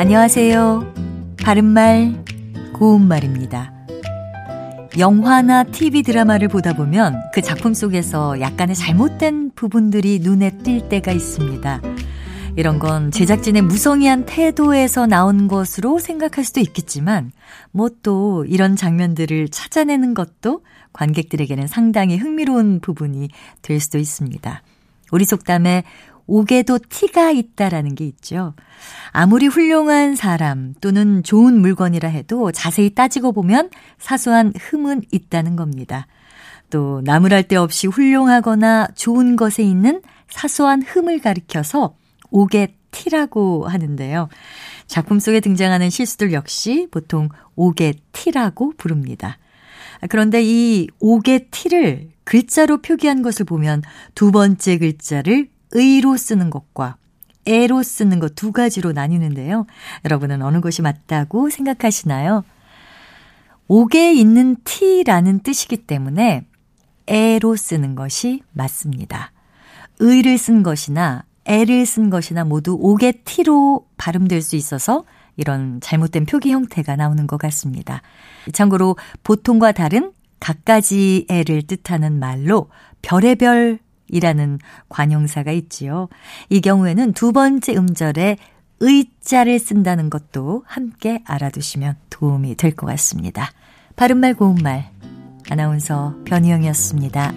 안녕하세요. 바른말, 고운말입니다. 영화나 TV 드라마를 보다 보면 그 작품 속에서 약간의 잘못된 부분들이 눈에 띌 때가 있습니다. 이런 건 제작진의 무성의한 태도에서 나온 것으로 생각할 수도 있겠지만, 뭐 또 이런 장면들을 찾아내는 것도 관객들에게는 상당히 흥미로운 부분이 될 수도 있습니다. 우리 속담에 옥에도 티가 있다라는 게 있죠. 아무리 훌륭한 사람 또는 좋은 물건이라 해도 자세히 따지고 보면 사소한 흠은 있다는 겁니다. 또 나무랄 데 없이 훌륭하거나 좋은 것에 있는 사소한 흠을 가리켜서 옥의 티라고 하는데요. 작품 속에 등장하는 실수들 역시 보통 옥의 티라고 부릅니다. 그런데 이 옥의 티를 글자로 표기한 것을 보면 두 번째 글자를 의로 쓰는 것과 애로 쓰는 것 두 가지로 나뉘는데요. 여러분은 어느 것이 맞다고 생각하시나요? 옥에 있는 티라는 뜻이기 때문에 애로 쓰는 것이 맞습니다. 의를 쓴 것이나 애를 쓴 것이나 모두 옥의 티로 발음될 수 있어서 이런 잘못된 표기 형태가 나오는 것 같습니다. 참고로 보통과 다른 갖가지 애를 뜻하는 말로 별의별 이라는 관용사가 있지요. 이 경우에는 두 번째 음절에 의자를 쓴다는 것도 함께 알아두시면 도움이 될 것 같습니다. 바른말 고운말 아나운서 변희영이었습니다.